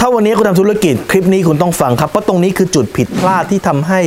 ถ้าวันนี้คุณทำธุรกิจคลิปนี้คุณต้องฟังครับเพราะตรงนี้คือจุดผิดพลาดที่ทำให้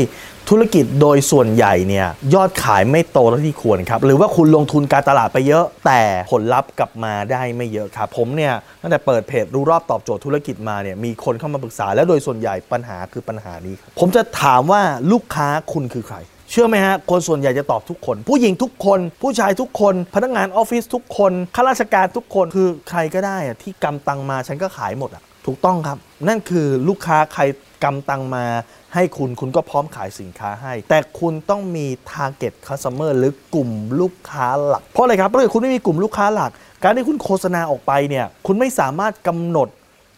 ธุรกิจโดยส่วนใหญ่เนี่ยยอดขายไม่โตเท่าที่ควรครับ หรือว่าคุณลงทุนการตลาดไปเยอะ แต่ผลลัพธ์กลับมาได้ไม่เยอะครับ ผมเนี่ยตั้งแต่เปิดเพจรู้รอบตอบโจทย์ธุรกิจมาเนี่ยมีคนเข้ามาปรึกษา และโดยส่วนใหญ่ปัญหาคือปัญหานี้ ผมจะถามว่าลูกค้าคุณคือใคร เชื่อไหมฮะคนส่วนใหญ่จะตอบทุกคน ผู้หญิงทุกคน ผู้ชายทุกคน พนักงานออฟฟิศทุกคนข้าราชการทุกคนคือใครก็ได้อะที่กำตังมาฉันก็ขายหมดอะ ถูกต้องครับ นั่นคือลูกค้าใครกำตังมาให้คุณคุณก็พร้อมขายสินค้าให้ แต่คุณต้องมี target customer หรือกลุ่มลูกค้าหลัก เพราะอะไรครับเพราะถ้าคุณไม่มีกลุ่มลูกค้าหลัก การที่คุณโฆษณาออกไปเนี่ยคุณไม่สามารถกำหนด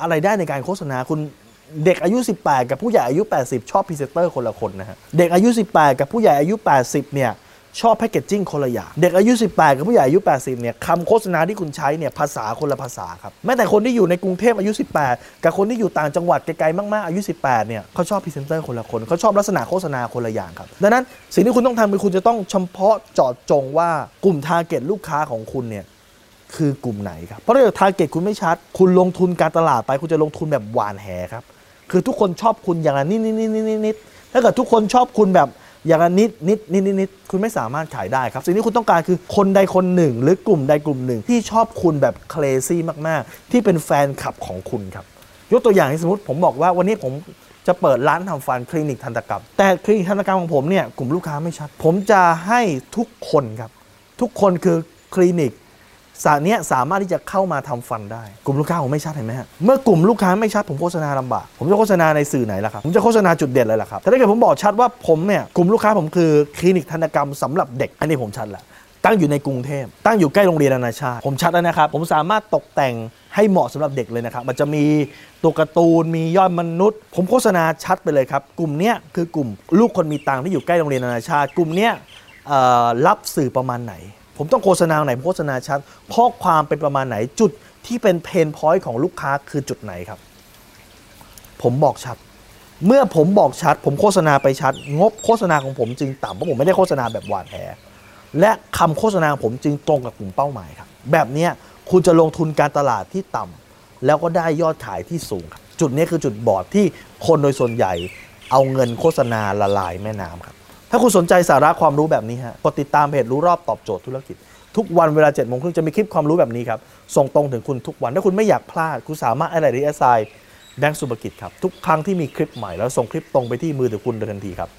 อะไรได้ในการโฆษณาคุณเด็กอายุ 18 กับผู้ใหญ่อายุ 80 ชอบพรีเซนเตอร์คนละคนนะฮะเด็กอายุ 18 กับผู้ใหญ่อายุ 80 เนี่ย ชอบ packaging คนละอย่าง เด็กอายุ 18 กับผู้ใหญ่อายุ 80 เนี่ยคำโฆษณาที่คุณใช้เนี่ยภาษาคนละภาษาครับ แม้แต่คนที่อยู่ในกรุงเทพอายุ 18 กับคนที่อยู่ต่างจังหวัดไกลๆมากๆ อายุ 18 เนี่ยเขาชอบพรีเซนเตอร์คนละคนเขาชอบลักษณะโฆษณาคนละอย่างครับ ดังนั้นสิ่งที่คุณต้องทำคือคุณจะต้องเฉพาะเจาะจงว่ากลุ่ม target ลูกค้าของคุณเนี่ยคือกลุ่มไหนครับ เพราะถ้าเกิด target คุณไม่ชัด คุณลงทุนการตลาดไป คุณจะลงทุนแบบหว่านแหครับ คือทุกคนชอบคุณอย่างละนิดนิดนิดนิดนิดนิดถ้าเกิดทุกคนชอบคุณแบบ อย่างนิดนิดนิดนิดนิดคุณไม่สามารถขายได้ครับ สิ่งที่คุณต้องการคือคนใดคนหนึ่ง หรือกลุ่มใดกลุ่มหนึ่ง ที่ชอบคุณแบบ crazyมาก ๆ ที่เป็นแฟนคลับของคุณครับ ยกตัวอย่างสมมติผมบอกว่าวันนี้ผมจะเปิดร้านทำฟันคลินิกทันตกรรม แต่คลินิกทันตกรรมของผมเนี่ยกลุ่มลูกค้าไม่ชัด ผมจะให้ทุกคนครับ ทุกคนคือคลินิก สาเนี้สามารถที่จะเข้ามาทำฟันได้ กลุ่มลูกค้าผมไม่ชัดเห็นไหมฮะเมื่อกลุ่มลูกค้าไม่ชัดผมโฆษณาลำบาก ผมจะโฆษณาในสื่อไหนล่ะครับ ผมจะโฆษณาจุดเด่นเลยล่ะครับแต่ถ้าเกิดผมบอกชัดว่าผมเนี่ยกลุ่มลูกค้าผมคือคลินิกทันกรรมสำหรับเด็กอันนี้ผมชัดละตั้งอยู่ในกรุงเทพตั้งอยู่ใกล้โรงเรียนนานาชาติ ผมชัดแล้วนะครับ ผมสามารถตกแต่งให้เหมาะสำหรับเด็กเลยนะครับ มันจะมีตัวการ์ตูน มียอดมนุษย์ ผมโฆษณาชัดไปเลยครับ กลุ่มเนี้ยคือกลุ่มลูกคนมีตังที่อยู่ใกล้โรงเรียนนานาชาติ กลุ่มเนี้ยรับสื่อประมาณไหน ผมต้องโฆษณาไหนผมโฆษณาชัด ข้อความเป็นประมาณไหนจุดที่เป็น pain point ของลูกค้าคือจุดไหนครับ ผมบอกชัด เมื่อผมบอกชัด ผมโฆษณาไปชัด งบโฆษณาของผมจึงต่ำเพราะผมไม่ได้โฆษณาแบบหวานแหและคำโฆษณาของผมจึงตรงกับกลุ่มเป้าหมายครับ แบบนี้คุณจะลงทุนการตลาดที่ต่ำแล้วก็ได้ยอดขายที่สูงครับ จุดนี้คือจุดบอดที่คนโดยส่วนใหญ่ เอาเงินโฆษณาละลายแม่น้ำครับ ถ้าคุณสนใจสาระความรู้แบบนี้ฮะกดติดตามเพจรู้รอบตอบโจทย์ธุรกิจ ทุกวันเวลา7จ็ดโมงครึ่งจะมีคลิปความรู้แบบนี้ครับ ส่งตรงถึงคุณทุกวัน ถ้าคุณไม่อยากพลาด คุณสามารถอะไรดีแอสไอแบงก์สุภกิจครับ ทุกครั้งที่มีคลิปใหม่แล้วส่งคลิปตรงไปที่มือถือคุณโดยทันทีครับ